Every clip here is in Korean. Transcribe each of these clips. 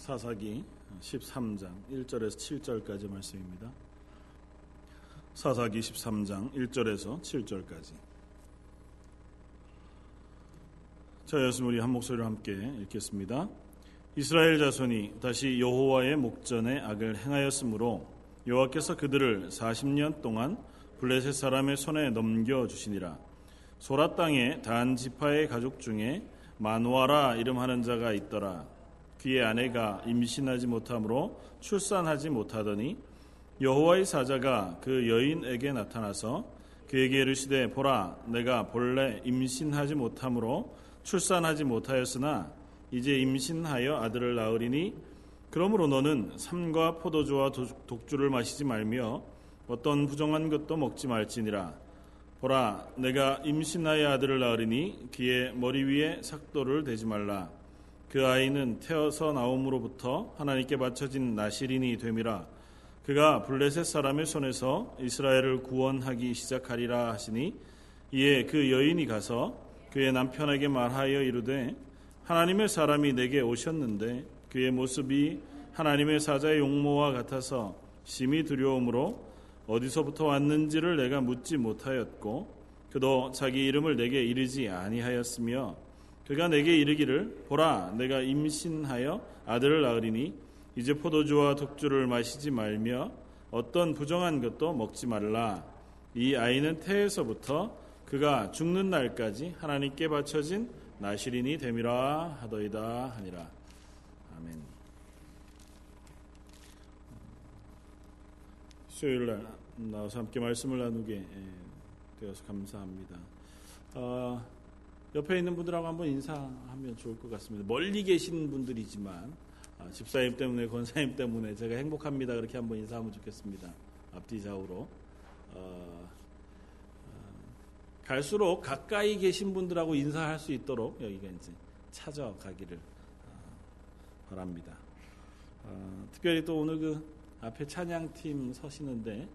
사사기 13장 1절에서 7절까지 말씀입니다. 사사기 13장 1절에서 7절까지. 자, 여러분 우리 한 목소리로 함께 읽겠습니다. 이스라엘 자손이 다시 여호와의 목전에 악을 행하였으므로 여호와께서 그들을 40년 동안 블레셋 사람의 손에 넘겨 주시니라. 소라 땅에 단 지파의 가족 중에 마누아라 이름하는 자가 있더라. 그의 아내가 임신하지 못하므로 출산하지 못하더니 여호와의 사자가 그 여인에게 나타나서 그에게 이르시되 보라 내가 본래 임신하지 못하므로 출산하지 못하였으나 이제 임신하여 아들을 낳으리니 그러므로 너는 삼과 포도주와 독주를 마시지 말며 어떤 부정한 것도 먹지 말지니라. 보라 내가 임신하여 아들을 낳으리니 그의 머리 위에 삭도를 대지 말라 그 아이는 태어서 나옴으로부터 하나님께 바쳐진 나시린이 됨이라. 그가 블레셋 사람의 손에서 이스라엘을 구원하기 시작하리라 하시니 이에 그 여인이 가서 그의 남편에게 말하여 이르되 하나님의 사람이 내게 오셨는데 그의 모습이 하나님의 사자의 용모와 같아서 심히 두려움으로 어디서부터 왔는지를 내가 묻지 못하였고 그도 자기 이름을 내게 이르지 아니하였으며 그가 내게 이르기를 보라 내가 임신하여 아들을 낳으리니 이제 포도주와 독주를 마시지 말며 어떤 부정한 것도 먹지 말라. 이 아이는 태에서부터 그가 죽는 날까지 하나님께 바쳐진 나시린이 됨이라 하더이다 하니라. 아멘. 수요일 날 나와서 함께 말씀을 나누게 되어서 감사합니다. 어, 옆에 있는 분들하고 한번 인사하면 좋을 것 같습니다. 멀리 계신 분들이지만 아, 집사님 때문에 권사님 때문에 제가 행복합니다. 그렇게 한번 인사하면 좋겠습니다. 앞뒤 좌우로 어, 어, 갈수록 가까이 계신 분들하고 인사할 수 있도록 여기가 이제 찾아가기를 어, 바랍니다. 어, 특별히 또 오늘 그 앞에 찬양팀 서시는데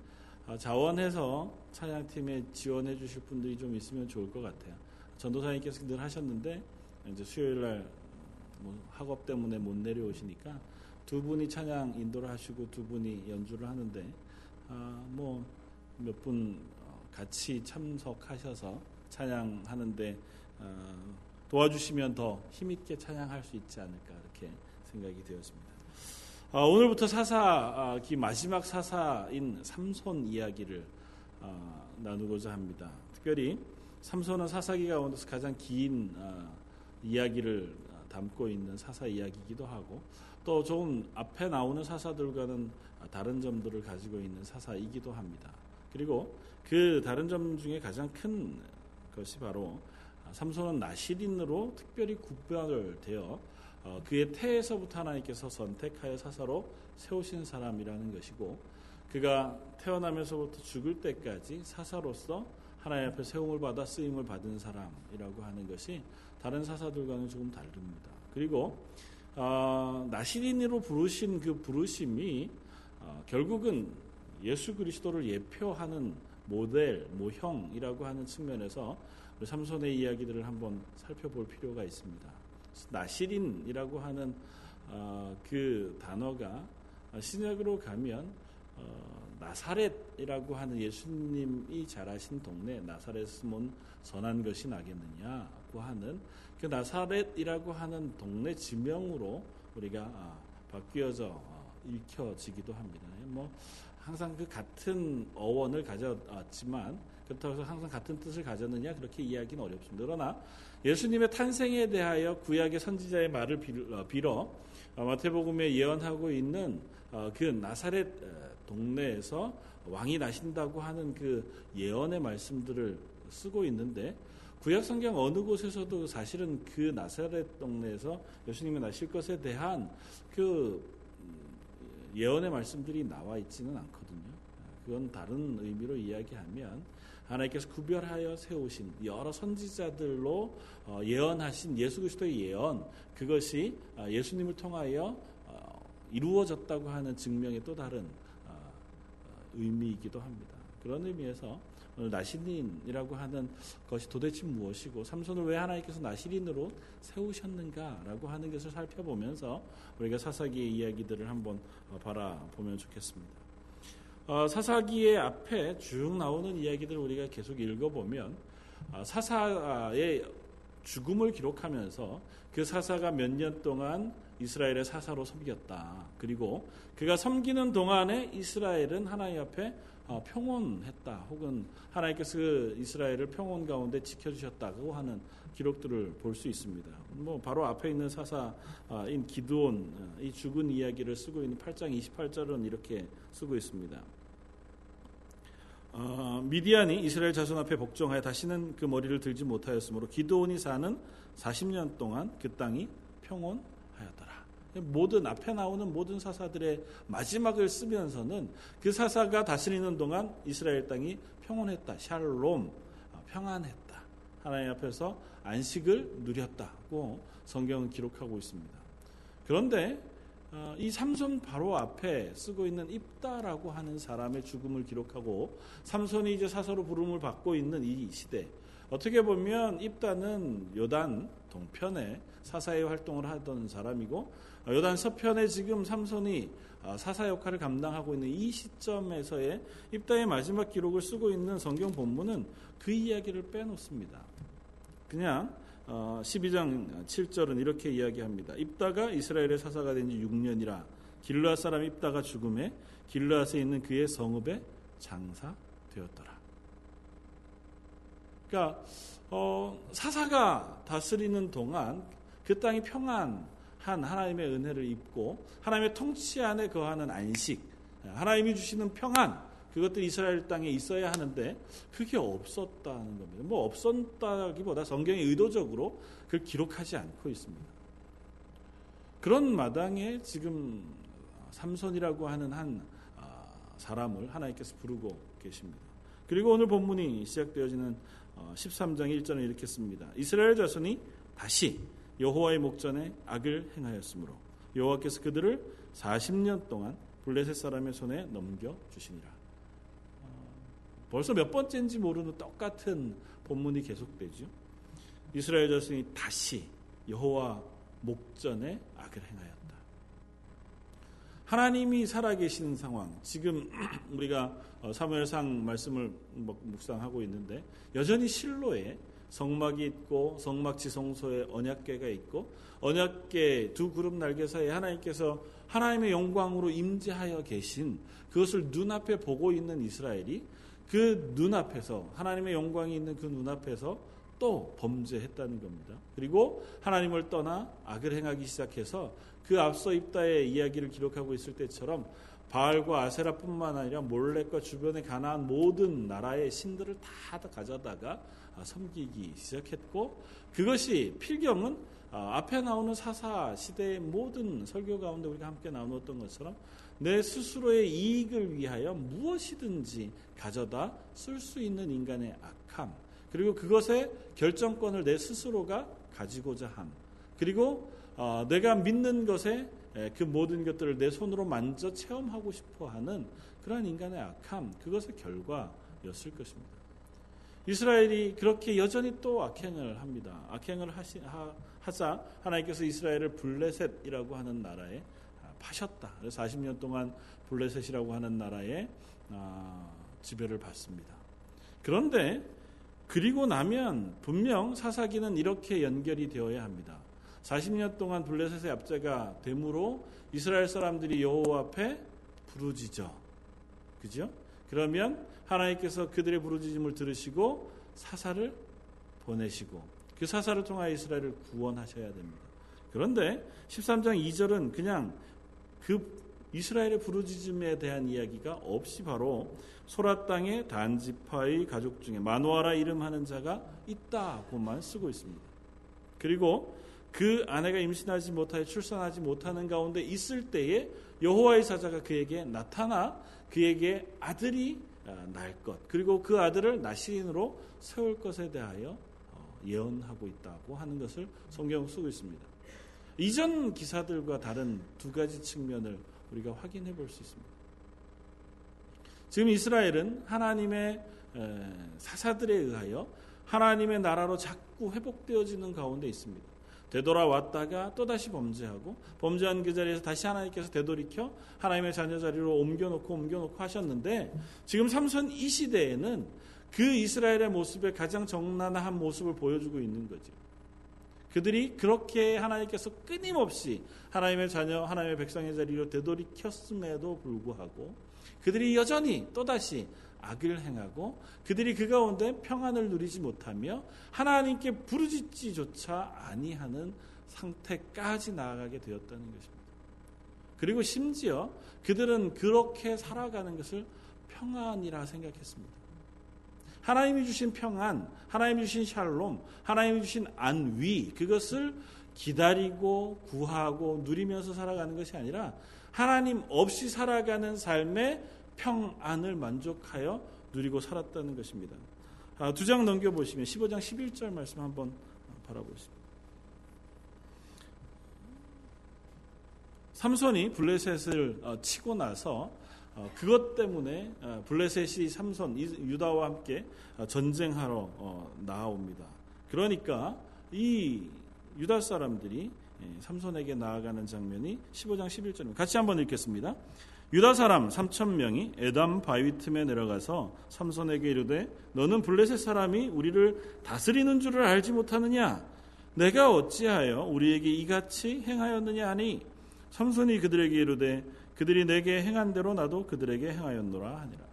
어, 자원해서 찬양팀에 지원해 주실 분들이 좀 있으면 좋을 것 같아요. 전도사님께서 늘 하셨는데 이제 수요일 날 뭐 학업 때문에 못 내려오시니까 두 분이 찬양 인도를 하시고 두 분이 연주를 하는데 아, 뭐몇 분 어, 같이 참석하셔서 찬양하는데 어, 도와주시면 더 힘있게 찬양할 수 있지 않을까 이렇게 생각이 되었습니다. 아, 오늘부터 사사기 마지막 사사인 삼손 이야기를 아, 나누고자 합니다. 특별히 삼손은 사사기 가운데서 가장 긴 아, 이야기를 담고 있는 사사 이야기이기도 하고 또 조금 앞에 나오는 사사들과는 다른 점들을 가지고 있는 사사이기도 합니다. 그리고 그 다른 점 중에 가장 큰 것이 바로 삼손은 나시린으로 특별히 구별을 되어 어, 그의 태에서부터 하나님께서 선택하여 사사로 세우신 사람이라는 것이고 그가 태어나면서부터 죽을 때까지 사사로서 하나님 앞에 세움을 받아 쓰임을 받은 사람이라고 하는 것이 다른 사사들과는 조금 다릅니다. 그리고 어, 나시린으로 부르신 그 부르심이 어, 결국은 예수 그리스도를 예표하는 모델, 모형이라고 하는 측면에서 삼손의 이야기들을 한번 살펴볼 필요가 있습니다. 나시린이라고 하는 어, 그 단어가 신약으로 가면 어, 나사렛이라고 하는 예수님이 자라신 동네 나사렛은 뭔 선한 것이 나겠느냐고 하는 그 나사렛이라고 하는 동네 지명으로 우리가 아, 바뀌어져 어, 읽혀지기도 합니다. 뭐 항상 그 같은 어원을 가졌지만 그렇다고 해서 항상 같은 뜻을 가졌느냐 그렇게 이야기는 어렵습니다. 그러나 예수님의 탄생에 대하여 구약의 선지자의 말을 빌어 어, 마태복음에 예언하고 있는 그 나사렛 동네에서 왕이 나신다고 하는 그 예언의 말씀들을 쓰고 있는데 구약 성경 어느 곳에서도 사실은 그 나사렛 동네에서 예수님이 나실 것에 대한 그 예언의 말씀들이 나와 있지는 않거든요. 그건 다른 의미로 이야기하면 하나님께서 구별하여 세우신 여러 선지자들로 어, 예언하신 예수 그리스도의 예언 그것이 어, 예수님을 통하여 어, 이루어졌다고 하는 증명의 또 다른 의미이기도 합니다. 그런 의미에서 나시린이라고 하는 것이 도대체 무엇이고 삼손을 왜 하나님께서 나시린으로 세우셨는가라고 하는 것을 살펴보면서 우리가 사사기의 이야기들을 한번 어, 바라보면 좋겠습니다. 어, 사사기의 앞에 쭉 나오는 이야기들 우리가 계속 읽어보면 어, 사사의 죽음을 기록하면서 그 사사가 몇 년 동안 이스라엘의 사사로 섬겼다. 그리고 그가 섬기는 동안에 이스라엘은 하나님 앞에 어, 평온했다. 혹은 하나님께서 그 이스라엘을 평온 가운데 지켜주셨다고 하는 기록들을 볼 수 있습니다. 뭐 바로 앞에 있는 사사인 기드온 어, 이 죽은 이야기를 쓰고 있는 8장 28절은 이렇게 쓰고 있습니다. 어, 미디안이 이스라엘 자손 앞에 복종하여 다시는 그 머리를 들지 못하였으므로 기드온이 사는 40년 동안 그 땅이 평온하였더라. 모든 앞에 나오는 모든 사사들의 마지막을 쓰면서는 그 사사가 다스리는 동안 이스라엘 땅이 평온했다. 샬롬 아, 평안했다. 하나님 앞에서 안식을 누렸다고 성경은 기록하고 있습니다. 그런데 어, 이 삼손 바로 앞에 쓰고 있는 입다라고 하는 사람의 죽음을 기록하고 삼손이 이제 사서로 부름을 받고 있는 이 시대 어떻게 보면 입다는 요단 동편에 사사의 활동을 하던 사람이고 요단 서편에 지금 삼손이 아, 사사 역할을 감당하고 있는 이 시점에서의 입다의 마지막 기록을 쓰고 있는 성경 본문은 그 이야기를 빼놓습니다. 그냥 12장 어, 7절은 이렇게 이야기합니다. 입다가 이스라엘의 사사가 된 지 6년이라 길르앗 사람 입다가 죽음에 길르앗에 있는 그의 성읍에 장사되었더라. 그러니까 어, 사사가 다스리는 동안 그 땅이 평안 한 하나님의 은혜를 입고 하나님의 통치 안에 거하는 안식, 하나님이 주시는 평안, 그것들이 이스라엘 땅에 있어야 하는데 그게 없었다는 겁니다. 뭐 없었다기보다 성경이 의도적으로 그걸 기록하지 않고 있습니다. 그런 마당에 지금 삼손이라고 하는 한 아, 사람을 하나님께서 부르고 계십니다. 그리고 오늘 본문이 시작되어지는 13장 어, 1절은 이렇게 씁니다. 이스라엘 자손이 다시 여호와의 목전에 악을 행하였으므로 여호와께서 그들을 40년 동안 블레셋 사람의 손에 넘겨 주시니라. 어, 벌써 몇 번째인지 모르는 똑같은 본문이 계속되죠. 이스라엘 자손이 다시 여호와 목전에 악을 행하였다. 하나님이 살아계신 상황, 지금 우리가 어, 사무엘상 말씀을 묵상하고 있는데 여전히 실로에 성막이 있고 성막 지성소에 언약궤가 있고 언약궤 두 그룹 날개 사이에 하나님께서 하나님의 영광으로 임재하여 계신 그것을 눈앞에 보고 있는 이스라엘이 그 눈앞에서 하나님의 영광이 있는 그 눈앞에서 또 범죄했다는 겁니다. 그리고 하나님을 떠나 악을 행하기 시작해서 그 앞서 입다의 이야기를 기록하고 있을 때처럼 바알과 아세라뿐만 아니라 몰렉과 주변에 가나안 모든 나라의 신들을 다 가져다가 아, 섬기기 시작했고 그것이 필경은 아, 앞에 나오는 사사 시대의 모든 설교 가운데 우리가 함께 나누었던 것처럼 내 스스로의 이익을 위하여 무엇이든지 가져다 쓸 수 있는 인간의 악함 그리고 그것의 결정권을 내 스스로가 가지고자 함 그리고 어, 내가 믿는 것에 그 모든 것들을 내 손으로 만져 체험하고 싶어 하는 그러한 인간의 악함 그것의 결과였을 것입니다. 이스라엘이 그렇게 여전히 또 악행을 합니다. 악행을 하시, 하, 자 하나님께서 이스라엘을 블레셋이라고 하는 나라에 파셨다. 그래서 40년 동안 블레셋이라고 하는 나라에 아, 지배를 받습니다. 그런데 그리고 나면 분명 사사기는 이렇게 연결이 되어야 합니다. 40년 동안 블레셋의 압제가 되므로 이스라엘 사람들이 여호와 앞에 부르짖어. 그죠? 그러면 하나님께서 그들의 부르짖음을 들으시고 사사를 보내시고 그 사사를 통하여 이스라엘을 구원하셔야 됩니다. 그런데 13장 2절은 그냥 그 이스라엘의 부르짖음에 대한 이야기가 없이 바로 소라 땅의 단지파의 가족 중에 마노아라 이름하는 자가 있다고만 쓰고 있습니다. 그리고 그 아내가 임신하지 못하여 출산하지 못하는 가운데 있을 때에 여호와의 사자가 그에게 나타나 그에게 아들이 어, 날 것, 그리고 그 아들을 나시인으로 세울 것에 대하여 어, 예언하고 있다고 하는 것을 성경 쓰고 있습니다. 이전 기사들과 다른 두 가지 측면을 우리가 확인해 볼 수 있습니다. 지금 이스라엘은 하나님의 사사들에 의하여 하나님의 나라로 자꾸 회복되어지는 가운데 있습니다. 되돌아왔다가 또다시 범죄하고 범죄한 그 자리에서 다시 하나님께서 되돌이켜 하나님의 자녀 자리로 옮겨놓고 옮겨놓고 하셨는데 지금 삼선 이 시대에는 그 이스라엘의 모습의 가장 정난한 모습을 보여주고 있는 거죠. 그들이 그렇게 하나님께서 끊임없이 하나님의 자녀, 하나님의 백성의 자리로 되돌이켰음에도 불구하고 그들이 여전히 또다시 악을 행하고 그들이 그 가운데 평안을 누리지 못하며 하나님께 부르짖지조차 아니하는 상태까지 나아가게 되었다는 것입니다. 그리고 심지어 그들은 그렇게 살아가는 것을 평안이라 생각했습니다. 하나님이 주신 평안, 하나님이 주신 샬롬, 하나님이 주신 안위, 그것을 기다리고 구하고 누리면서 살아가는 것이 아니라 하나님 없이 살아가는 삶의 평안을 만족하여 누리고 살았다는 것입니다. 아, 두장 넘겨보시면 15장 11절 말씀 한번 바라보십니다. 삼손이 블레셋을 어, 치고 나서 어, 그것 때문에 어, 블레셋이 삼손 유다와 함께 전쟁하러 나옵니다. 그러니까 이 유다 사람들이 예, 삼손에게 나아가는 장면이 15장 11절입니다. 같이 한번 읽겠습니다. 유다 사람 3천 명이 에담 바위 틈에 내려가서 삼손에게 이르되 너는 블레셋 사람이 우리를 다스리는 줄을 알지 못하느냐 내가 어찌하여 우리에게 이같이 행하였느냐 하니 삼손이 그들에게 이르되 그들이 내게 행한 대로 나도 그들에게 행하였노라 하니라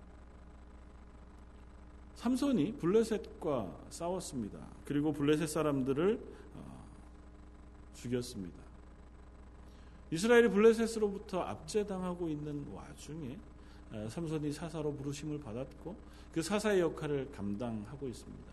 삼손이 블레셋과 싸웠습니다. 그리고 블레셋 사람들을 어, 죽였습니다. 이스라엘이 블레셋으로부터 압제당하고 있는 와중에 삼손이 사사로 부르심을 받았고 그 사사의 역할을 감당하고 있습니다.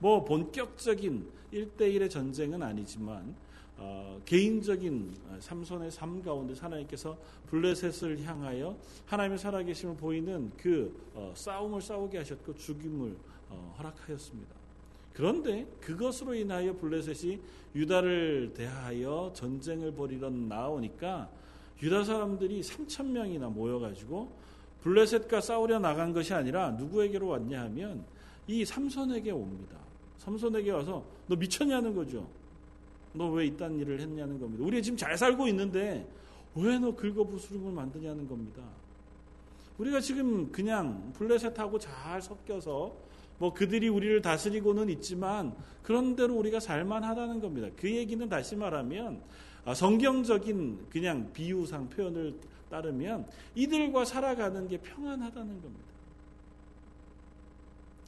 뭐 본격적인 1대1의 전쟁은 아니지만 어, 개인적인 삼손의 삶 가운데 하나님께서 블레셋을 향하여 하나님의 살아계심을 보이는 그 어, 싸움을 싸우게 하셨고 죽임을 어, 허락하였습니다. 그런데 그것으로 인하여 블레셋이 유다를 대하여 전쟁을 벌이러 나오니까 유다 사람들이 3천 명이나 모여가지고 블레셋과 싸우려 나간 것이 아니라 누구에게로 왔냐 하면 이 삼손에게 옵니다. 삼손에게 와서 너 미쳤냐는 거죠. 너 왜 이딴 일을 했냐는 겁니다. 우리 지금 잘 살고 있는데 왜 너 긁어부스름을 만드냐는 겁니다. 우리가 지금 그냥 블레셋하고 잘 섞여서 뭐 그들이 우리를 다스리고는 있지만 그런대로 우리가 살만하다는 겁니다. 그 얘기는 다시 말하면 아, 성경적인 그냥 비유상 표현을 따르면 이들과 살아가는 게 평안하다는 겁니다.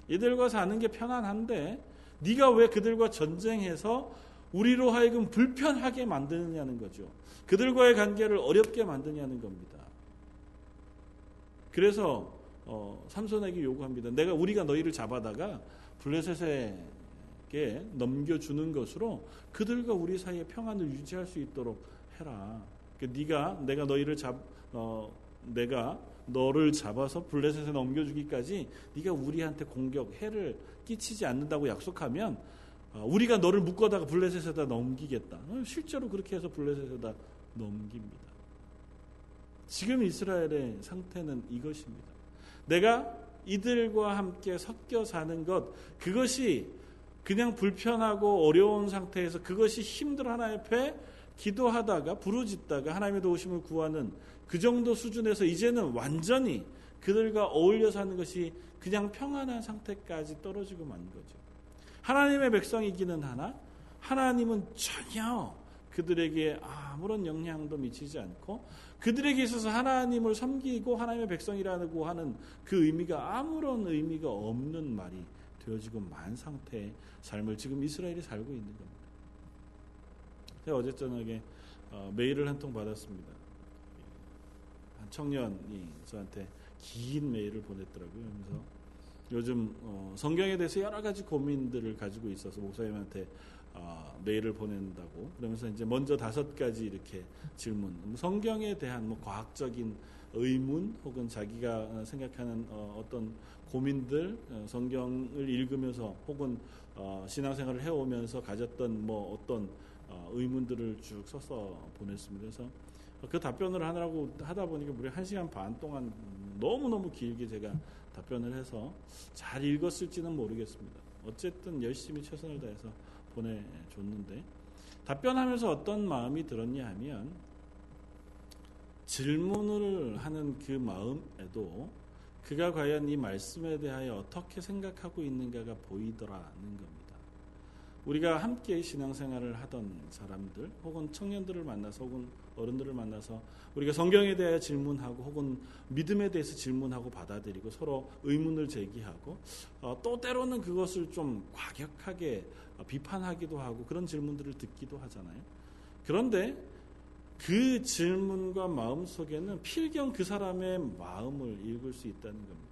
이들과 사는 게 편안한데 네가 왜 그들과 전쟁해서 우리로 하여금 불편하게 만드느냐는 거죠. 그들과의 관계를 어렵게 만드냐는 겁니다. 그래서 어, 삼손에게 요구합니다. 내가 우리가 너희를 잡아다가 블레셋에게 넘겨주는 것으로 그들과 우리 사이에 평안을 유지할 수 있도록 해라. 그 네가 내가 너희를 잡 어, 내가 너를 잡아서 블레셋에 넘겨주기까지 네가 우리한테 공격 해를 끼치지 않는다고 약속하면 어, 우리가 너를 묶어다가 블레셋에다 넘기겠다. 어, 실제로 그렇게 해서 블레셋에다 넘깁니다. 지금 이스라엘의 상태는 이것입니다. 내가 이들과 함께 섞여 사는 것, 그것이 그냥 불편하고 어려운 상태에서 그것이 힘들어 하나님 앞에 기도하다가 부르짖다가 하나님의 도우심을 구하는 그 정도 수준에서 이제는 완전히 그들과 어울려 사는 것이 그냥 평안한 상태까지 떨어지고 만 거죠. 하나님의 백성이기는 하나 하나님은 전혀 그들에게 아무런 영향도 미치지 않고 그들에게 있어서 하나님을 섬기고 하나님의 백성이라고 하는 그 의미가 아무런 의미가 없는 말이 되어지고 만 상태의 삶을 지금 이스라엘이 살고 있는 겁니다. 제가 어제 저녁에 어, 메일을 한 통 받았습니다. 한 청년이 저한테 긴 메일을 보냈더라고요. 그래서 요즘 어, 성경에 대해서 여러 가지 고민들을 가지고 있어서 목사님한테 어, 메일을 보낸다고 그러면서 이제 먼저 다섯 가지 이렇게 질문 뭐 성경에 대한 뭐 과학적인 의문 혹은 자기가 생각하는 어, 떤 고민들 어, 성경을 읽으면서 혹은 어, 신앙생활을 해오면서 가졌던 뭐 어떤 어, 의문들을 쭉 써서 보냈습니다. 그래서 그 답변을 하느라고 하다 보니까 무려 한 시간 반 동안 너무 너무 길게 제가 답변을 해서 잘 읽었을지는 모르겠습니다. 어쨌든 열심히 최선을 다해서 보내줬는데 답변하면서 어떤 마음이 들었냐 하면 질문을 하는 그 마음에도 그가 과연 이 말씀에 대하여 어떻게 생각하고 있는가가 보이더라는 겁니다. 우리가 함께 신앙생활을 하던 사람들 혹은 청년들을 만나서 혹은 어른들을 만나서 우리가 성경에 대해 질문하고 혹은 믿음에 대해서 질문하고 받아들이고 서로 의문을 제기하고 어, 또 때로는 그것을 좀 과격하게 비판하기도 하고 그런 질문들을 듣기도 하잖아요. 그런데 그 질문과 마음 속에는 필경 그 사람의 마음을 읽을 수 있다는 겁니다.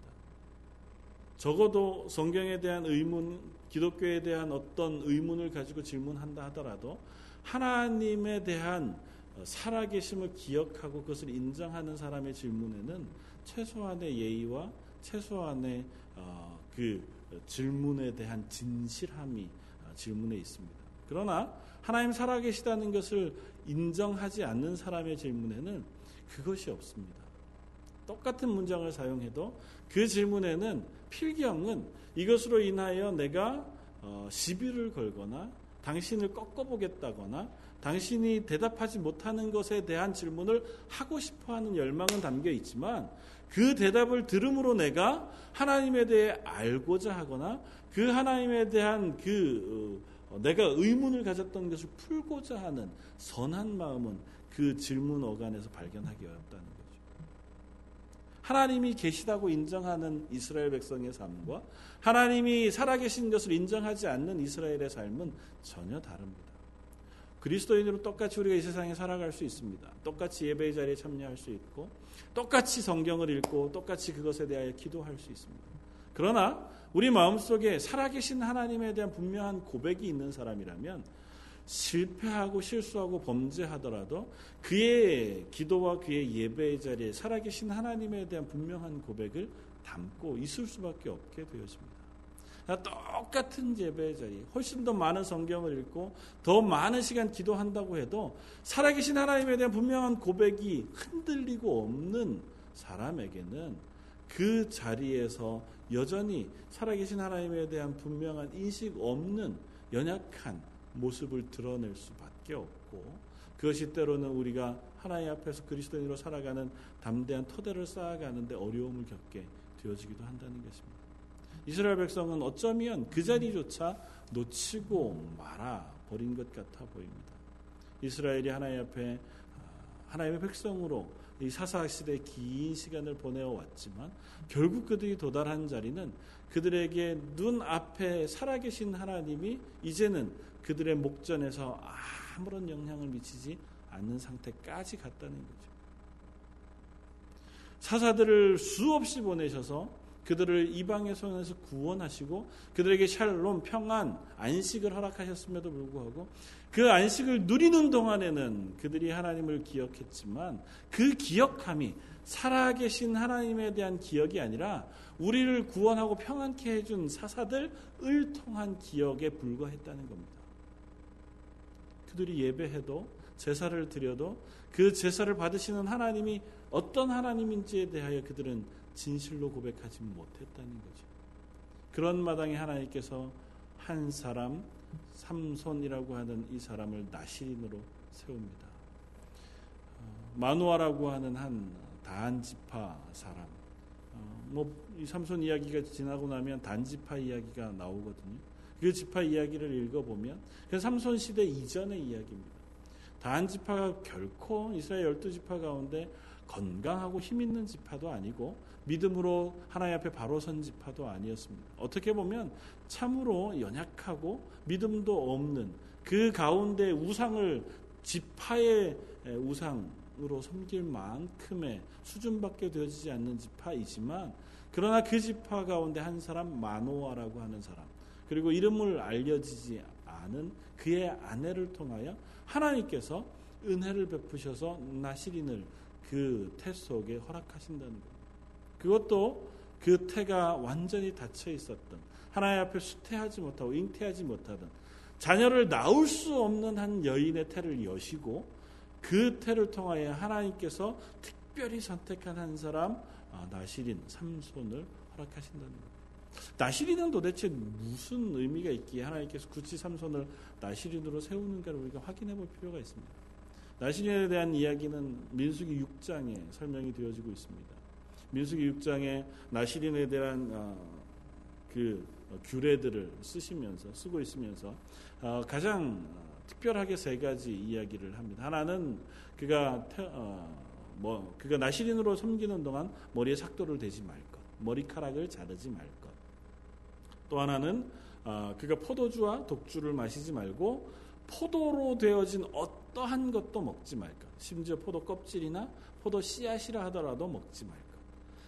적어도 성경에 대한 의문, 기독교에 대한 어떤 의문을 가지고 질문한다 하더라도 하나님에 대한 살아계심을 기억하고 그것을 인정하는 사람의 질문에는 최소한의 예의와 최소한의 어, 그 질문에 대한 진실함이 어, 질문에 있습니다. 그러나 하나님 살아계시다는 것을 인정하지 않는 사람의 질문에는 그것이 없습니다. 똑같은 문장을 사용해도 그 질문에는 필경은 이것으로 인하여 내가 어, 시비를 걸거나 당신을 꺾어보겠다거나 당신이 대답하지 못하는 것에 대한 질문을 하고 싶어 하는 열망은 담겨 있지만 그 대답을 들음으로 내가 하나님에 대해 알고자 하거나 그 하나님에 대한 그 어, 내가 의문을 가졌던 것을 풀고자 하는 선한 마음은 그 질문 어간에서 발견하기 어렵다는 거죠. 하나님이 계시다고 인정하는 이스라엘 백성의 삶과 하나님이 살아계신 것을 인정하지 않는 이스라엘의 삶은 전혀 다릅니다. 그리스도인으로 똑같이 우리가 이 세상에 살아갈 수 있습니다. 똑같이 예배의 자리에 참여할 수 있고, 똑같이 성경을 읽고, 똑같이 그것에 대하여 기도할 수 있습니다. 그러나 우리 마음속에 살아계신 하나님에 대한 분명한 고백이 있는 사람이라면 실패하고 실수하고 범죄하더라도 그의 기도와 그의 예배의 자리에 살아계신 하나님에 대한 분명한 고백을 담고 있을 수밖에 없게 되어집니다. 똑같은 예배의 자리, 훨씬 더 많은 성경을 읽고 더 많은 시간 기도한다고 해도 살아계신 하나님에 대한 분명한 고백이 흔들리고 없는 사람에게는 그 자리에서 여전히 살아계신 하나님에 대한 분명한 인식 없는 연약한 모습을 드러낼 수밖에 없고 그것이 때로는 우리가 하나님 앞에서 그리스도인으로 살아가는 담대한 토대를 쌓아가는데 어려움을 겪게 되어지기도 한다는 것입니다. 이스라엘 백성은 어쩌면 그 자리조차 놓치고 말아 버린 것 같아 보입니다. 이스라엘이 하나님 앞에 아, 하나님의 백성으로 이 사사 시대 긴 시간을 보내어 왔지만 결국 그들이 도달한 자리는 그들에게 눈 앞에 살아계신 하나님이 이제는 그들의 목전에서 아무런 영향을 미치지 않는 상태까지 갔다는 거죠. 사사들을 수없이 보내셔서 그들을 이방의 손에서 구원하시고 그들에게 샬롬, 평안, 안식을 허락하셨음에도 불구하고 그 안식을 누리는 동안에는 그들이 하나님을 기억했지만 그 기억함이 살아계신 하나님에 대한 기억이 아니라 우리를 구원하고 평안케 해준 사사들을 통한 기억에 불과했다는 겁니다. 그들이 예배해도 제사를 드려도 그 제사를 받으시는 하나님이 어떤 하나님인지에 대하여 그들은 진실로 고백하지 못했다는 거죠. 그런 마당에 하나님께서 한 사람 삼손이라고 하는 이 사람을 나시인으로 세웁니다. 어, 마누아라고 하는 한 단지파 사람. 어, 뭐이 삼손 이야기가 지나고 나면 단지파 이야기가 나오거든요. 그 지파 이야기를 읽어보면 그 삼손 시대 이전의 이야기입니다. 단지파가 결코 이스라엘 열두 지파 가운데 건강하고 힘 있는 지파도 아니고 믿음으로 하나님 앞에 바로 선 지파도 아니었습니다. 어떻게 보면 참으로 연약하고 믿음도 없는 그 가운데 우상을 지파의 우상으로 섬길 만큼의 수준밖에 되어지지 않는 지파이지만 그러나 그 지파 가운데 한 사람 마노아라고 하는 사람 그리고 이름을 알려지지 않은 그의 아내를 통하여 하나님께서 은혜를 베푸셔서 나시린을 그 태 속에 허락하신다는 것. 그것도 그 태가 완전히 닫혀 있었던 하나님 앞에 수태하지 못하고 잉태하지 못하던 자녀를 낳을 수 없는 한 여인의 태를 여시고 그 태를 통하여 하나님께서 특별히 선택한 한 사람 아, 나시린 삼손을 허락하신다는 것. 나시린은 도대체 무슨 의미가 있기에 하나님께서 구치 삼손을 나시린으로 세우는가를 우리가 확인해 볼 필요가 있습니다. 나시린에 대한 이야기는 민수기 6장에 설명이 되어지고 있습니다. 민수기 6장에 나시린에 대한 어, 그 규례들을 쓰시면서 쓰고 있으면서 어, 가장 특별하게 세 가지 이야기를 합니다. 하나는 그가 태, 어, 뭐 그가 나시린으로 섬기는 동안 머리에 삭도를 대지 말 것, 머리카락을 자르지 말 것. 또 하나는 어, 그가 포도주와 독주를 마시지 말고 포도로 되어진 어떠한 것도 먹지 말 것. 심지어 포도 껍질이나 포도 씨앗이라 하더라도 먹지 말 것.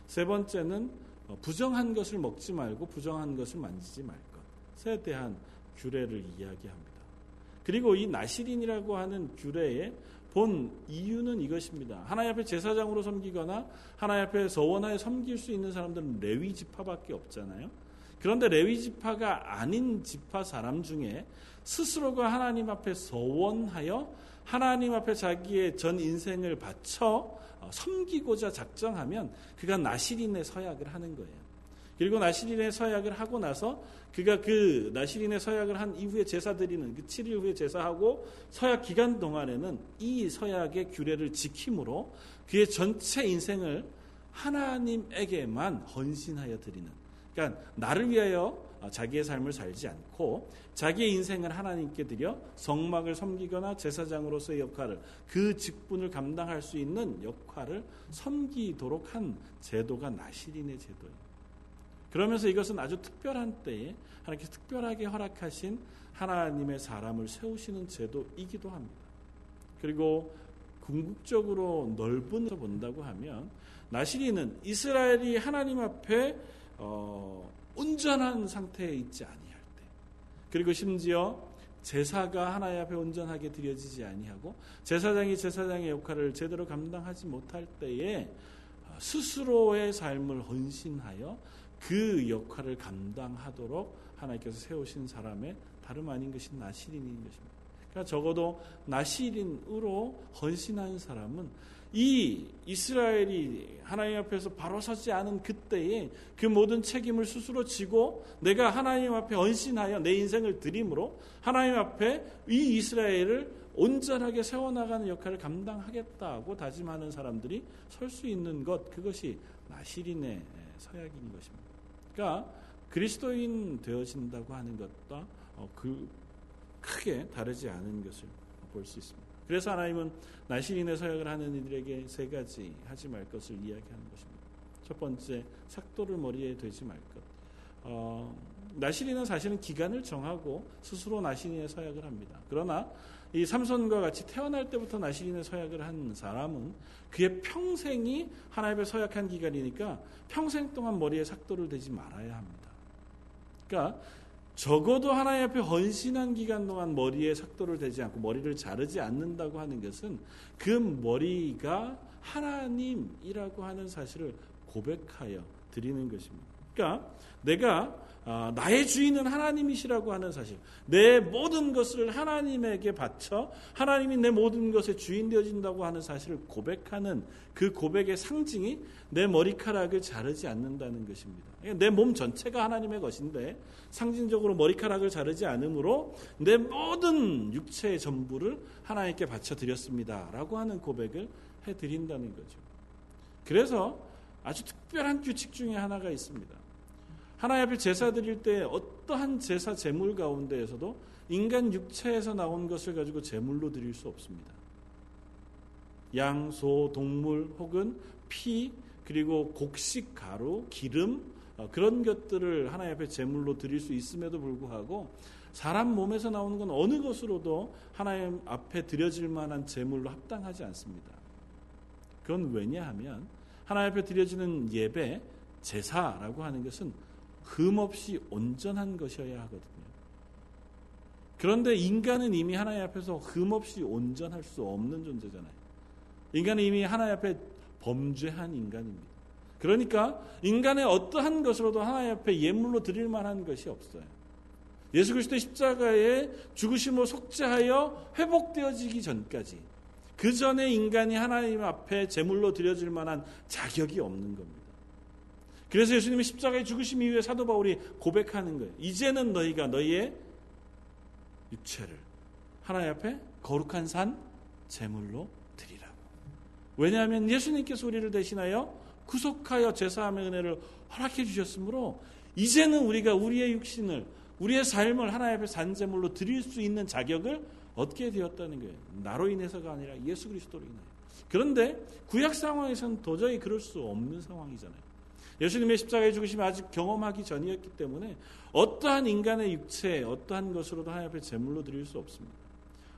세 번째는 어, 부정한 것을 먹지 말고 부정한 것을 만지지 말 것에 대한 규례를 이야기합니다. 그리고 이 나시린이라고 하는 규례의 본 이유는 이것입니다. 하나님 앞에 제사장으로 섬기거나 하나님 앞에 서원하여 섬길 수 있는 사람들은 레위 지파밖에 없잖아요. 그런데 레위 지파가 아닌 지파 사람 중에 스스로가 하나님 앞에 서원하여 하나님 앞에 자기의 전 인생을 바쳐 어, 섬기고자 작정하면 그가 나시린의 서약을 하는 거예요. 그리고 나시린의 서약을 하고 나서 그가 그 나시린의 서약을 한 이후에 제사 드리는 그 7일 후에 제사하고 서약 기간 동안에는 이 서약의 규례를 지킴으로 그의 전체 인생을 하나님에게만 헌신하여 드리는 그러니까 나를 위하여 자기의 삶을 살지 않고 자기의 인생을 하나님께 드려 성막을 섬기거나 제사장으로서의 역할을 그 직분을 감당할 수 있는 역할을 섬기도록 한 제도가 나시린의 제도예요. 그러면서 이것은 아주 특별한 때에 하나님께서 특별하게 허락하신 하나님의 사람을 세우시는 제도이기도 합니다. 그리고 궁극적으로 넓은 본다고 하면 나시리는 이스라엘이 하나님 앞에 어, 온전한 상태에 있지 아니할 때 그리고 심지어 제사가 하나님 앞에 온전하게 드려지지 아니하고 제사장이 제사장의 역할을 제대로 감당하지 못할 때에 스스로의 삶을 헌신하여 그 역할을 감당하도록 하나님께서 세우신 사람의 다름 아닌 것이 나시린인 것입니다. 그러니까 적어도 나시린으로 헌신한 사람은 이 이스라엘이 하나님 앞에서 바로 서지 않은 그때에 그 모든 책임을 스스로 지고 내가 하나님 앞에 헌신하여 내 인생을 드림으로 하나님 앞에 이 이스라엘을 온전하게 세워나가는 역할을 감당하겠다고 다짐하는 사람들이 설 수 있는 것 그것이 나시린의 서약인 것입니다. 그러니까 그리스도인 되어진다고 하는 것과 어, 그 크게 다르지 않은 것을 볼 수 있습니다. 그래서 하나님은 나시린의 서약을 하는 이들에게 세 가지 하지 말 것을 이야기하는 것입니다. 첫 번째, 삭도를 머리에 되지 말 것. 어, 나시린은 사실은 기간을 정하고 스스로 나시린의 서약을 합니다. 그러나 이 삼손과 같이 태어날 때부터 나시린의 서약을 한 사람은 그의 평생이 하나님의 서약한 기간이니까 평생 동안 머리에 삭도를 대지 말아야 합니다. 그러니까 적어도 하나님 앞에 헌신한 기간 동안 머리에 삭도를 대지 않고 머리를 자르지 않는다고 하는 것은 그 머리가 하나님이라고 하는 사실을 고백하여 드리는 것입니다. 그러니까 내가 아, 나의 주인은 하나님이시라고 하는 사실. 내 모든 것을 하나님에게 바쳐 하나님이 내 모든 것의 주인 되어진다고 하는 사실을 고백하는 그 고백의 상징이 내 머리카락을 자르지 않는다는 것입니다. 내 몸 전체가 하나님의 것인데 상징적으로 머리카락을 자르지 않으므로 내 모든 육체의 전부를 하나님께 바쳐 드렸습니다라고 하는 고백을 해 드린다는 거죠. 그래서 아주 특별한 규칙 중에 하나가 있습니다. 하나님 앞에 제사 드릴 때 어떠한 제사 제물 가운데에서도 인간 육체에서 나온 것을 가지고 제물로 드릴 수 없습니다. 양, 소, 동물 혹은 피 그리고 곡식 가루, 기름 어, 그런 것들을 하나님 앞에 제물로 드릴 수 있음에도 불구하고 사람 몸에서 나오는 건 어느 것으로도 하나님 앞에 드려질 만한 제물로 합당하지 않습니다. 그건 왜냐하면 하나님 앞에 드려지는 예배, 제사라고 하는 것은 흠없이 온전한 것이어야 하거든요. 그런데 인간은 이미 하나님 앞에서 흠없이 온전할 수 없는 존재잖아요. 인간은 이미 하나님 앞에 범죄한 인간입니다. 그러니까 인간의 어떠한 것으로도 하나님 앞에 예물로 드릴 만한 것이 없어요. 예수 그리스도의 십자가에 죽으심으로 속죄하여 회복되어지기 전까지 그 전에 인간이 하나님 앞에 제물로 드려질 만한 자격이 없는 겁니다. 그래서 예수님의 십자가에 죽으심 이후에 사도 바울이 고백하는 거예요. 이제는 너희가 너희의 육체를 하나님 앞에 거룩한 산 제물로 드리라고. 왜냐하면 예수님께서 우리를 대신하여 구속하여 제사함의 은혜를 허락해 주셨으므로 이제는 우리가 우리의 육신을 우리의 삶을 하나님 앞에 산 제물로 드릴 수 있는 자격을 얻게 되었다는 거예요. 나로 인해서가 아니라 예수 그리스도로 인하여. 그런데 구약 상황에서는 도저히 그럴 수 없는 상황이잖아요. 예수님의 십자가에 죽으심을 아직 경험하기 전이었기 때문에 어떠한 인간의 육체, 어떠한 것으로도 하나님 앞에 제물로 드릴 수 없습니다.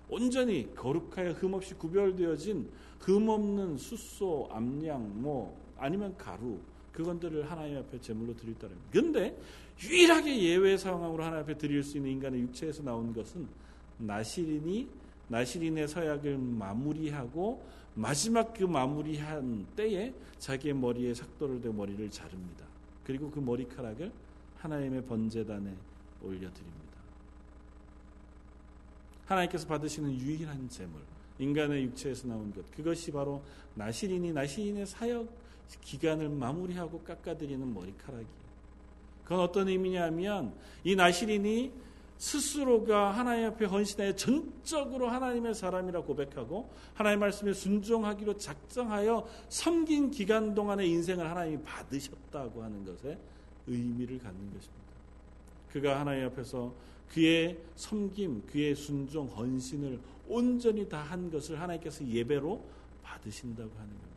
온전히 거룩하여 흠없이 구별되어진 흠없는 숫소, 암양, 뭐 아니면 가루 그것들을 하나님 앞에 제물로 드릴 따릅니다. 그런데 유일하게 예외 상황으로 하나님 앞에 드릴 수 있는 인간의 육체에서 나온 것은 나시린이 나시린의 서약을 마무리하고 마지막 그 마무리한 때에 자기의 머리에 삭도를 대 머리를 자릅니다. 그리고 그 머리카락을 하나님의 번제단에 올려드립니다. 하나님께서 받으시는 유일한 제물, 인간의 육체에서 나온 것, 그것이 바로 나시린이 나시린의 사역 기간을 마무리하고 깎아드리는 머리카락이에요. 그건 어떤 의미냐면 이 나시린이 스스로가 하나님 앞에 헌신하여 전적으로 하나님의 사람이라 고백하고 하나님 말씀에 순종하기로 작정하여 섬긴 기간 동안의 인생을 하나님이 받으셨다고 하는 것에 의미를 갖는 것입니다. 그가 하나님 앞에서 그의 섬김, 그의 순종, 헌신을 온전히 다 한 것을 하나님께서 예배로 받으신다고 하는 겁니다.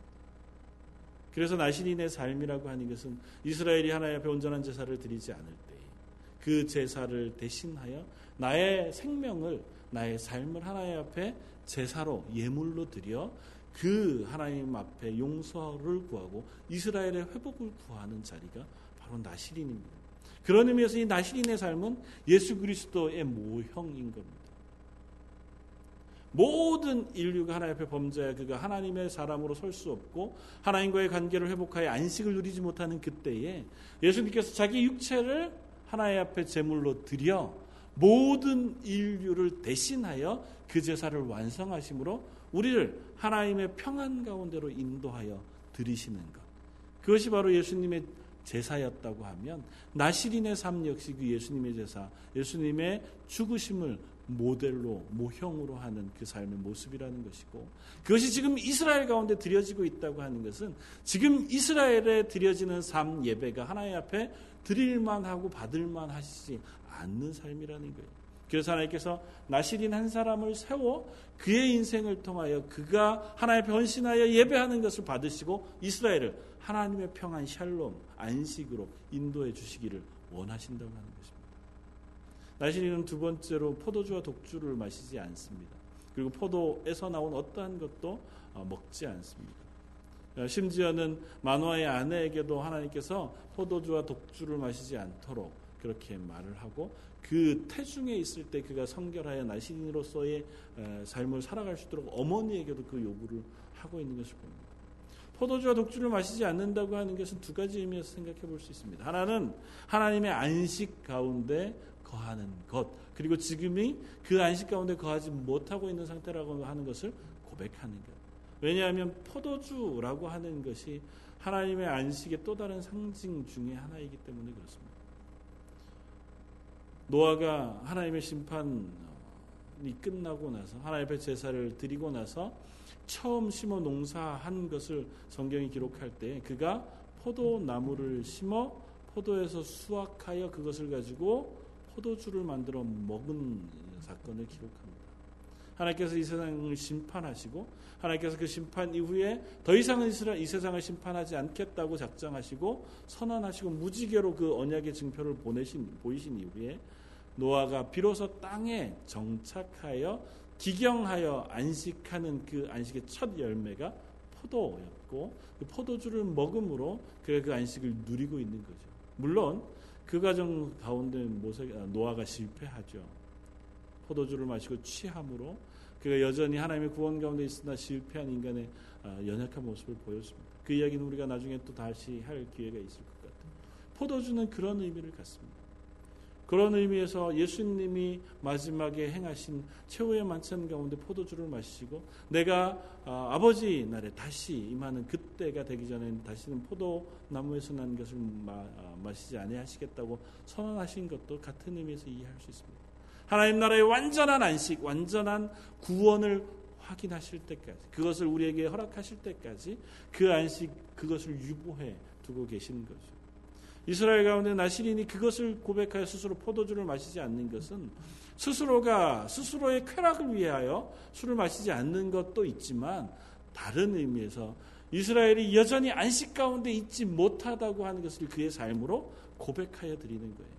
그래서 나신인의 삶이라고 하는 것은 이스라엘이 하나님 앞에 온전한 제사를 드리지 않을 때 그 제사를 대신하여 나의 생명을 나의 삶을 하나님 앞에 제사로 예물로 드려 그 하나님 앞에 용서를 구하고 이스라엘의 회복을 구하는 자리가 바로 나시린입니다. 그런 의미에서 이 나시린의 삶은 예수 그리스도의 모형인 겁니다. 모든 인류가 하나님 앞에 범죄하 그가 하나님의 사람으로 설 수 없고 하나님과의 관계를 회복하여 안식을 누리지 못하는 그때에 예수님께서 자기 육체를 하나님 앞에 제물로 드려 모든 인류를 대신하여 그 제사를 완성하심으로 우리를 하나님의 평안 가운데로 인도하여 드리시는 것. 그것이 바로 예수님의 제사였다고 하면 나시린의 삶 역시 그 예수님의 제사, 예수님의 죽으심을 모델로 모형으로 하는 그 삶의 모습이라는 것이고 그것이 지금 이스라엘 가운데 드려지고 있다고 하는 것은 지금 이스라엘에 드려지는 삶 예배가 하나님 앞에 드릴만 하고 받을만 하시지 않는 삶이라는 거예요. 그래서 하나님께서 나시린 한 사람을 세워 그의 인생을 통하여 그가 하나님 앞에 헌신하여 예배하는 것을 받으시고 이스라엘을 하나님의 평안 샬롬 안식으로 인도해 주시기를 원하신다고 하는 것입니다. 나시린은 두 번째로 포도주와 독주를 마시지 않습니다. 그리고 포도에서 나온 어떠한 것도 어, 먹지 않습니다. 어, 심지어는 만화의 아내에게도 하나님께서 포도주와 독주를 마시지 않도록 그렇게 말을 하고 그 태중에 있을 때 그가 성결하여 나시린으로서의 삶을 살아갈 수 있도록 어머니에게도 그 요구를 하고 있는 것을 봅니다. 포도주와 독주를 마시지 않는다고 하는 것은 두 가지 의미에서 생각해 볼 수 있습니다. 하나는 하나님의 안식 가운데 거하는 것, 그리고 지금이 그 안식 가운데 거하지 못하고 있는 상태라고 하는 것을 고백하는 것. 왜냐하면 포도주라고 하는 것이 하나님의 안식의 또 다른 상징 중의 하나이기 때문에 그렇습니다. 노아가 하나님의 심판이 끝나고 나서 하나님의 제사를 드리고 나서 처음 심어 농사한 것을 성경이 기록할 때 그가 포도나무를 심어 포도에서 수확하여 그것을 가지고 포도주를 만들어 먹은 사건을 기록합니다. 하나님께서 이 세상을 심판하시고 하나님께서 그 심판 이후에 더 이상은 이 세상을 심판하지 않겠다고 작정하시고 선언하시고 무지개로 그 언약의 증표를 보내신 보이신 이후에 노아가 비로소 땅에 정착하여 기경하여 안식하는 그 안식의 첫 열매가 포도였고 그 포도주를 먹음으로 그가 그 안식을 누리고 있는 거죠. 물론 그 과정 가운데 모세 아, 노아가 실패하죠. 포도주를 마시고 취함으로 그가 여전히 하나님의 구원 가운데 있으나 실패한 인간의 아, 연약한 모습을 보였습니다. 그 이야기는 우리가 나중에 또 다시 할 기회가 있을 것 같아요. 포도주는 그런 의미를 갖습니다. 그런 의미에서 예수님이 마지막에 행하신 최후의 만찬 가운데 포도주를 마시고 내가 아, 버지 날에 다시 임하는 그때가 되기 전에 다시는 포도나무에서 난 것을 마, 시지 아니하시겠다고 선언하신 것도 같은 의미에서 이해할 수 있습니다. 하나님 나라의 완전한 안식, 완전한 구원을 확인하실 때까지 그것을 우리에게 허락하실 때까지 그 안식 그것을 유보해 두고 계신 거죠. 이스라엘 가운데 나시린이 그것을 고백하여 스스로 포도주를 마시지 않는 것은 스스로가 스스로의 쾌락을 위하여 술을 마시지 않는 것도 있지만 다른 의미에서 이스라엘이 여전히 안식 가운데 있지 못하다고 하는 것을 그의 삶으로 고백하여 드리는 거예요.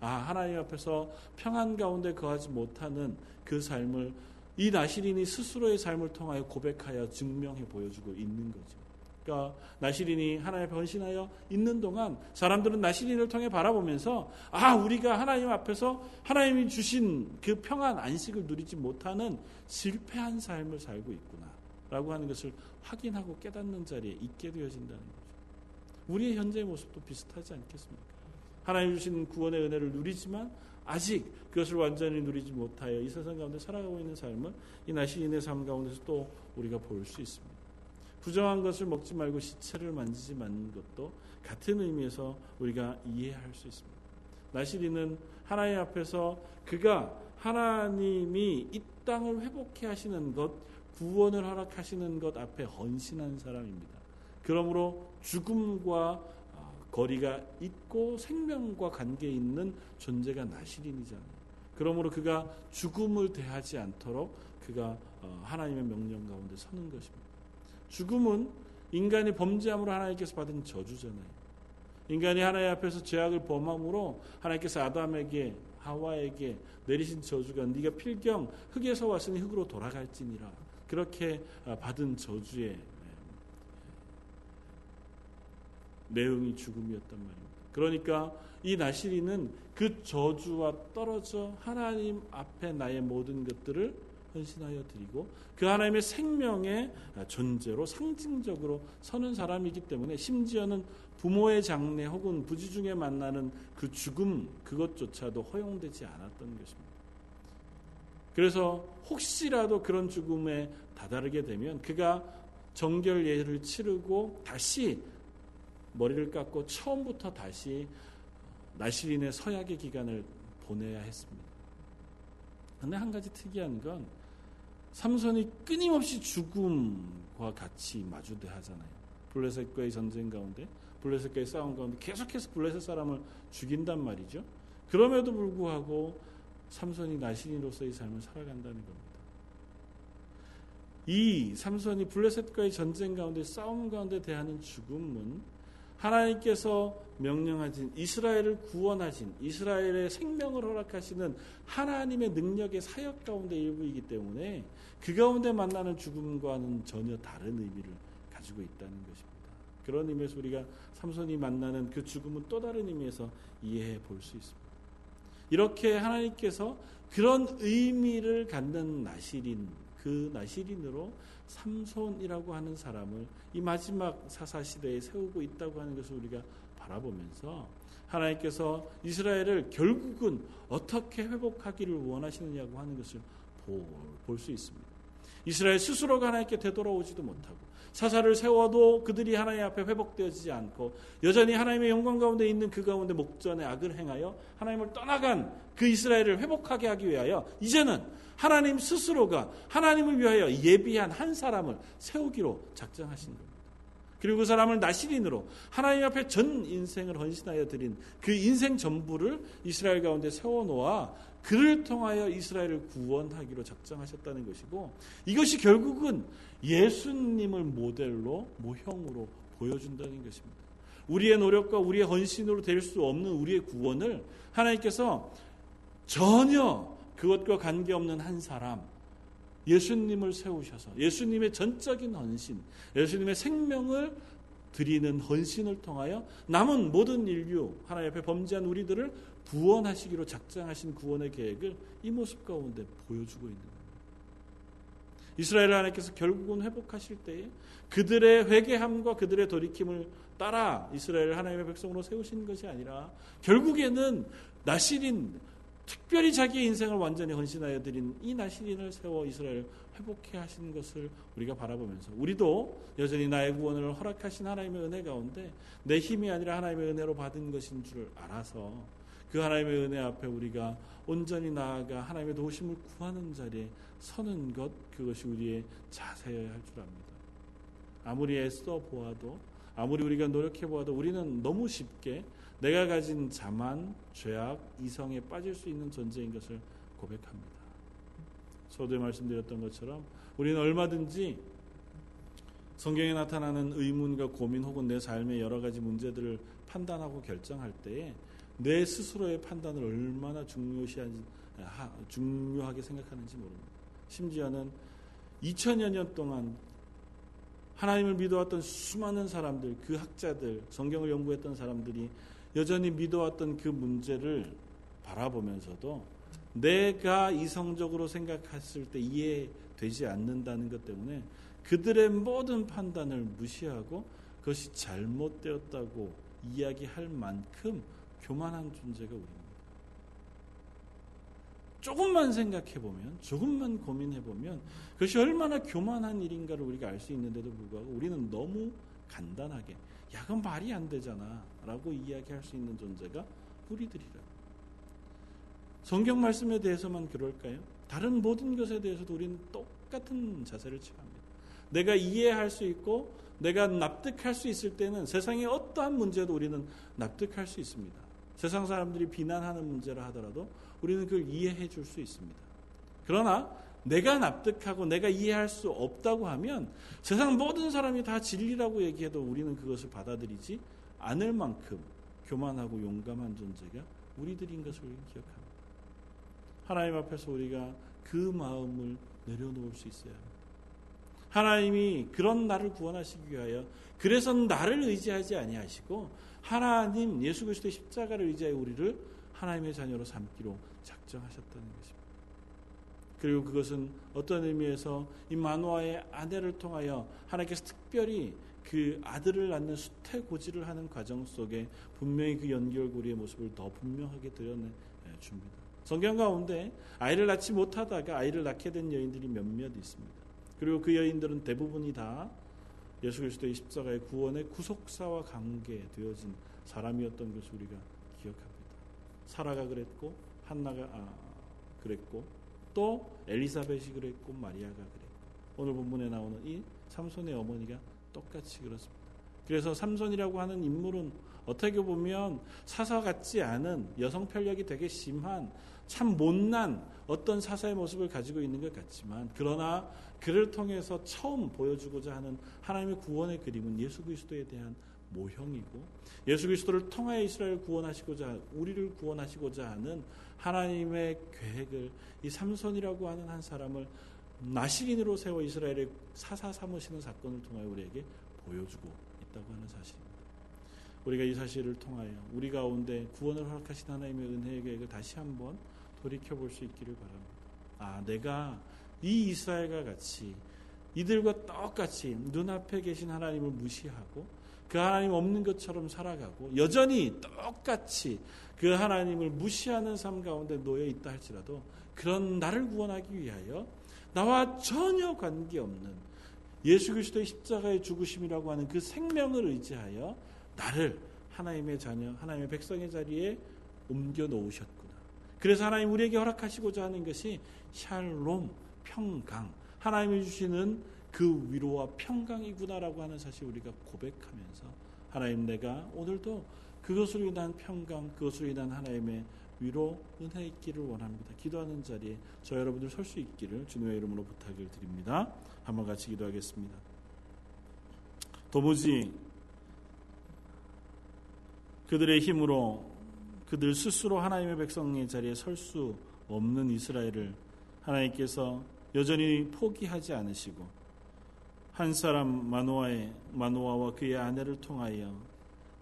아, 하나님 앞에서 평안 가운데 거하지 못하는 그 삶을 이 나시린이 스스로의 삶을 통하여 고백하여 증명해 보여주고 있는 거죠. 그러니까 나시린이 하나님 변신하여 있는 동안 사람들은 나시린을 통해 바라보면서 아 우리가 하나님 앞에서 하나님이 주신 그 평안 안식을 누리지 못하는 실패한 삶을 살고 있구나라고 하는 것을 확인하고 깨닫는 자리에 있게 되어진다는 거죠. 우리의 현재의 모습도 비슷하지 않겠습니까? 하나님 주신 구원의 은혜를 누리지만 아직 그것을 완전히 누리지 못하여 이 세상 가운데 살아가고 있는 삶을 이 나시린의 삶 가운데서 또 우리가 볼 수 있습니다. 부정한 것을 먹지 말고 시체를 만지지 말는 것도 같은 의미에서 우리가 이해할 수 있습니다. 나시리는 하나님 앞에서 그가 하나님이 이 땅을 회복해 하시는 것, 구원을 허락하시는 것 앞에 헌신한 사람입니다. 그러므로 죽음과 아, 거리가 있고 생명과 관계 있는 존재가 나시린이잖아요. 그러므로 그가 죽음을 대하지 않도록 그가 어, 하나님의 명령 가운데 서는 것입니다. 죽음은 인간이 범죄함으로 하나님께서 받은 저주잖아요. 인간이 하나님 앞에서 죄악을 범함으로 하나님께서 아담에게 하와에게 내리신 저주가 네가 필경 흙에서 왔으니 흙으로 돌아갈지니라 그렇게 아, 받은 저주의 예, 내용이 죽음이었단 말입니다. 그러니까 이 나시리는 그 저주와 떨어져 하나님 앞에 나의 모든 것들을 헌신하여 드리고 그 하나님의 생명의 존재로 상징적으로 서는 사람이기 때문에 심지어는 부모의 장례 혹은 부지 중에 만나는 그 죽음 그것조차도 허용되지 않았던 것입니다. 그래서 혹시라도 그런 죽음에 다다르게 되면 그가 정결 예를 치르고 다시 머리를 깎고 처음부터 다시 나시린의 서약의 기간을 보내야 했습니다. 근데 한 가지 특이한 건 삼손이 끊임없이 죽음과 같이 마주대하잖아요. 블레셋과의 전쟁 가운데, 블레셋과의 싸움 가운데 계속해서 블레셋 사람을 죽인단 말이죠. 그럼에도 불구하고 삼손이 나신이로서의 삶을 살아간다는 겁니다. 이 삼손이 블레셋과의 전쟁 가운데 싸움 가운데 대하는 죽음은 하나님께서 명령하신 이스라엘을 구원하신 이스라엘의 생명을 허락하시는 하나님의 능력의 사역 가운데 일부이기 때문에 그 가운데 만나는 죽음과는 전혀 다른 의미를 가지고 있다는 것입니다. 그런 의미에서 우리가 삼손이 만나는 그 죽음은 또 다른 의미에서 이해해 볼 수 있습니다. 이렇게 하나님께서 그런 의미를 갖는 나시린 그 나시린으로 삼손이라고 하는 사람을 이 마지막 사사 시대에 세우고 있다고 하는 것을 우리가 바라보면서 하나님께서 이스라엘을 결국은 어떻게 회복하기를 원하시느냐고 하는 것을 볼 수 있습니다. 이스라엘 스스로가 하나님께 되돌아오지도 못하고 사사를 세워도 그들이 하나님 앞에 회복되어지지 않고 여전히 하나님의 영광 가운데 있는 그 가운데 목전에 악을 행하여 하나님을 떠나간 그 이스라엘을 회복하게 하기 위하여 이제는 하나님 스스로가 하나님을 위하여 예비한 한 사람을 세우기로 작정하신 겁니다. 그리고 그 사람을 나시린으로 하나님 앞에 전 인생을 헌신하여 드린 그 인생 전부를 이스라엘 가운데 세워놓아 그를 통하여 이스라엘을 구원하기로 작정하셨다는 것이고 이것이 결국은 예수님을 모델로 모형으로 보여준다는 것입니다. 우리의 노력과 우리의 헌신으로 될 수 없는 우리의 구원을 하나님께서 전혀 그것과 관계없는 한 사람, 예수님을 세우셔서 예수님의 전적인 헌신, 예수님의 생명을 드리는 헌신을 통하여 남은 모든 인류 하나님 앞에 범죄한 우리들을 구원하시기로 작정하신 구원의 계획을 이 모습 가운데 보여주고 있는 겁니다. 이스라엘 하나님께서 결국은 회복하실 때에 그들의 회개함과 그들의 돌이킴을 따라 이스라엘 하나님의 백성으로 세우신 것이 아니라 결국에는 나시린 특별히 자기의 인생을 완전히 헌신하여 드린 이 나시린을 세워 이스라엘을 회복해 하신 것을 우리가 바라보면서 우리도 여전히 나의 구원을 허락하신 하나님의 은혜 가운데 내 힘이 아니라 하나님의 은혜로 받은 것인 줄 알아서 그 하나님의 은혜 앞에 우리가 온전히 나아가 하나님의 도우심을 구하는 자리에 서는 것 그것이 우리의 자세여야 할 줄 압니다. 아무리 애써 보아도 아무리 우리가 노력해 보아도 우리는 너무 쉽게 내가 가진 자만, 죄악, 이성에 빠질 수 있는 존재인 것을 고백합니다. 서두에 말씀드렸던 것처럼 우리는 얼마든지 성경에 나타나는 의문과 고민 혹은 내 삶의 여러 가지 문제들을 판단하고 결정할 때에 내 스스로의 판단을 얼마나 중요시한지, 중요하게 생각하는지 모릅니다. 심지어는 2000여 년 동안 하나님을 믿어왔던 수많은 사람들, 그 학자들, 성경을 연구했던 사람들이 여전히 믿어왔던 그 문제를 바라보면서도 내가 이성적으로 생각했을 때 이해되지 않는다는 것 때문에 그들의 모든 판단을 무시하고 그것이 잘못되었다고 이야기할 만큼 교만한 존재가 우리입니다. 조금만 생각해 보면, 조금만 고민해 보면 그것이 얼마나 교만한 일인가를 우리가 알 수 있는데도 불구하고 우리는 너무 간단하게 야, 그건 말이 안 되잖아. 라고 이야기할 수 있는 존재가 우리들이라. 성경 말씀에 대해서만 그럴까요? 다른 모든 것에 대해서도 우리는 똑같은 자세를 취합니다. 내가 이해할 수 있고 내가 납득할 수 있을 때는 세상의 어떠한 문제도 우리는 납득할 수 있습니다. 세상 사람들이 비난하는 문제라 하더라도 우리는 그걸 이해해 줄 수 있습니다. 그러나 내가 납득하고 내가 이해할 수 없다고 하면 세상 모든 사람이 다 진리라고 얘기해도 우리는 그것을 받아들이지 않을 만큼 교만하고 용감한 존재가 우리들인 것을 기억합니다. 하나님 앞에서 우리가 그 마음을 내려놓을 수 있어야 합니다. 하나님이 그런 나를 구원하시기 위하여 그래서 나를 의지하지 아니하시고 하나님 예수 그리스도의 십자가를 의지하여 우리를 하나님의 자녀로 삼기로 작정하셨다는 것입니다. 그리고 그것은 어떤 의미에서 이 만화의 아내를 통하여 하나님께서 특별히 그 아들을 낳는 수태고지를 하는 과정 속에 분명히 그 연결고리의 모습을 더 분명하게 드러내 줍니다. 성경 가운데 아이를 낳지 못하다가 아이를 낳게 된 여인들이 몇몇 있습니다. 그리고 그 여인들은 대부분이 다 예수 그리스도의 십자가의 구원의 구속사와 관계되어진 사람이었던 것을 우리가 기억합니다. 사라가 그랬고 한나가 아, 그랬고 또 엘리사벳이 그랬고 마리아가 그랬고 오늘 본문에 나오는 이 삼손의 어머니가 똑같이 그렇습니다. 그래서 삼손이라고 하는 인물은 어떻게 보면 사사 같지 않은 여성 편력이 되게 심한 참 못난 어떤 사사의 모습을 가지고 있는 것 같지만 그러나 그를 통해서 처음 보여주고자 하는 하나님의 구원의 그림은 예수 그리스도에 대한 모형이고 예수 그리스도를 통하여 이스라엘을 구원하시고자 우리를 구원하시고자 하는 하나님의 계획을 이 삼손이라고 하는 한 사람을 나시린으로 세워 이스라엘의 사사 삼으시는 사건을 통하여 우리에게 보여주고 있다고 하는 사실입니다. 우리가 이 사실을 통하여 우리 가운데 구원을 허락하신 하나님의 은혜의 계획을 다시 한번 돌이켜 볼 수 있기를 바랍니다. 아, 내가 이 이스라엘과 같이 이들과 똑같이 눈앞에 계신 하나님을 무시하고 그 하나님 없는 것처럼 살아가고 여전히 똑같이 그 하나님을 무시하는 삶 가운데 놓여 있다 할지라도 그런 나를 구원하기 위하여 나와 전혀 관계없는 예수 그리스도의 십자가의 죽으심이라고 하는 그 생명을 의지하여 나를 하나님의 자녀, 하나님의 백성의 자리에 옮겨 놓으셨구나. 그래서 하나님 우리에게 허락하시고자 하는 것이 샬롬, 평강, 하나님이 주시는 그 위로와 평강이구나라고 하는 사실 우리가 고백하면서 하나님 내가 오늘도 그것으로 인한 평강, 그것으로 인한 하나님의 위로, 은혜 있기를 원합니다. 기도하는 자리에 저 여러분들 설 수 있기를 주님의 이름으로 부탁을 드립니다. 한번 같이 기도하겠습니다. 도무지 그들의 힘으로 그들 스스로 하나님의 백성의 자리에 설 수 없는 이스라엘을 하나님께서 여전히 포기하지 않으시고 한 사람 마노아의 마노아와 그의 아내를 통하여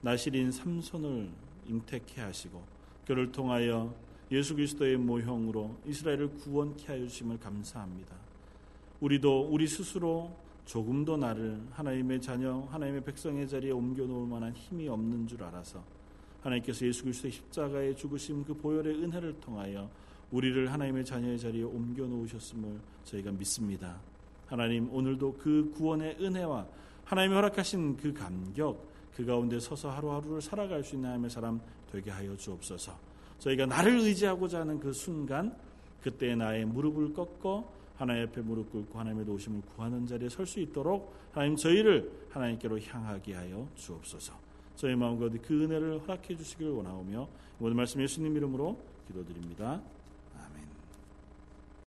나실인 삼손을 잉택해 하시고 그를 통하여 예수 그리스도의 모형으로 이스라엘을 구원케 하여 주심을 감사합니다. 우리도 우리 스스로 조금도 나를 하나님의 자녀, 하나님의 백성의 자리에 옮겨 놓을 만한 힘이 없는 줄 알아서 하나님께서 예수 그리스도의 십자가의 죽으심 그 보혈의 은혜를 통하여 우리를 하나님의 자녀의 자리에 옮겨 놓으셨음을 저희가 믿습니다. 하나님 오늘도 그 구원의 은혜와 하나님이 허락하신 그 감격 그 가운데 서서 하루하루를 살아갈 수 있는 하나님의 사람 되게 하여 주옵소서. 저희가 나를 의지하고자 하는 그 순간 그때 나의 무릎을 꺾어 하나님 앞에 무릎 꿇고 하나님의 도우심을 구하는 자리에 설 수 있도록 하나님 저희를 하나님께로 향하게 하여 주옵소서. 저희 마음 가운데 그 은혜를 허락해 주시길 원하오며 오늘 말씀 예수님 이름으로 기도드립니다.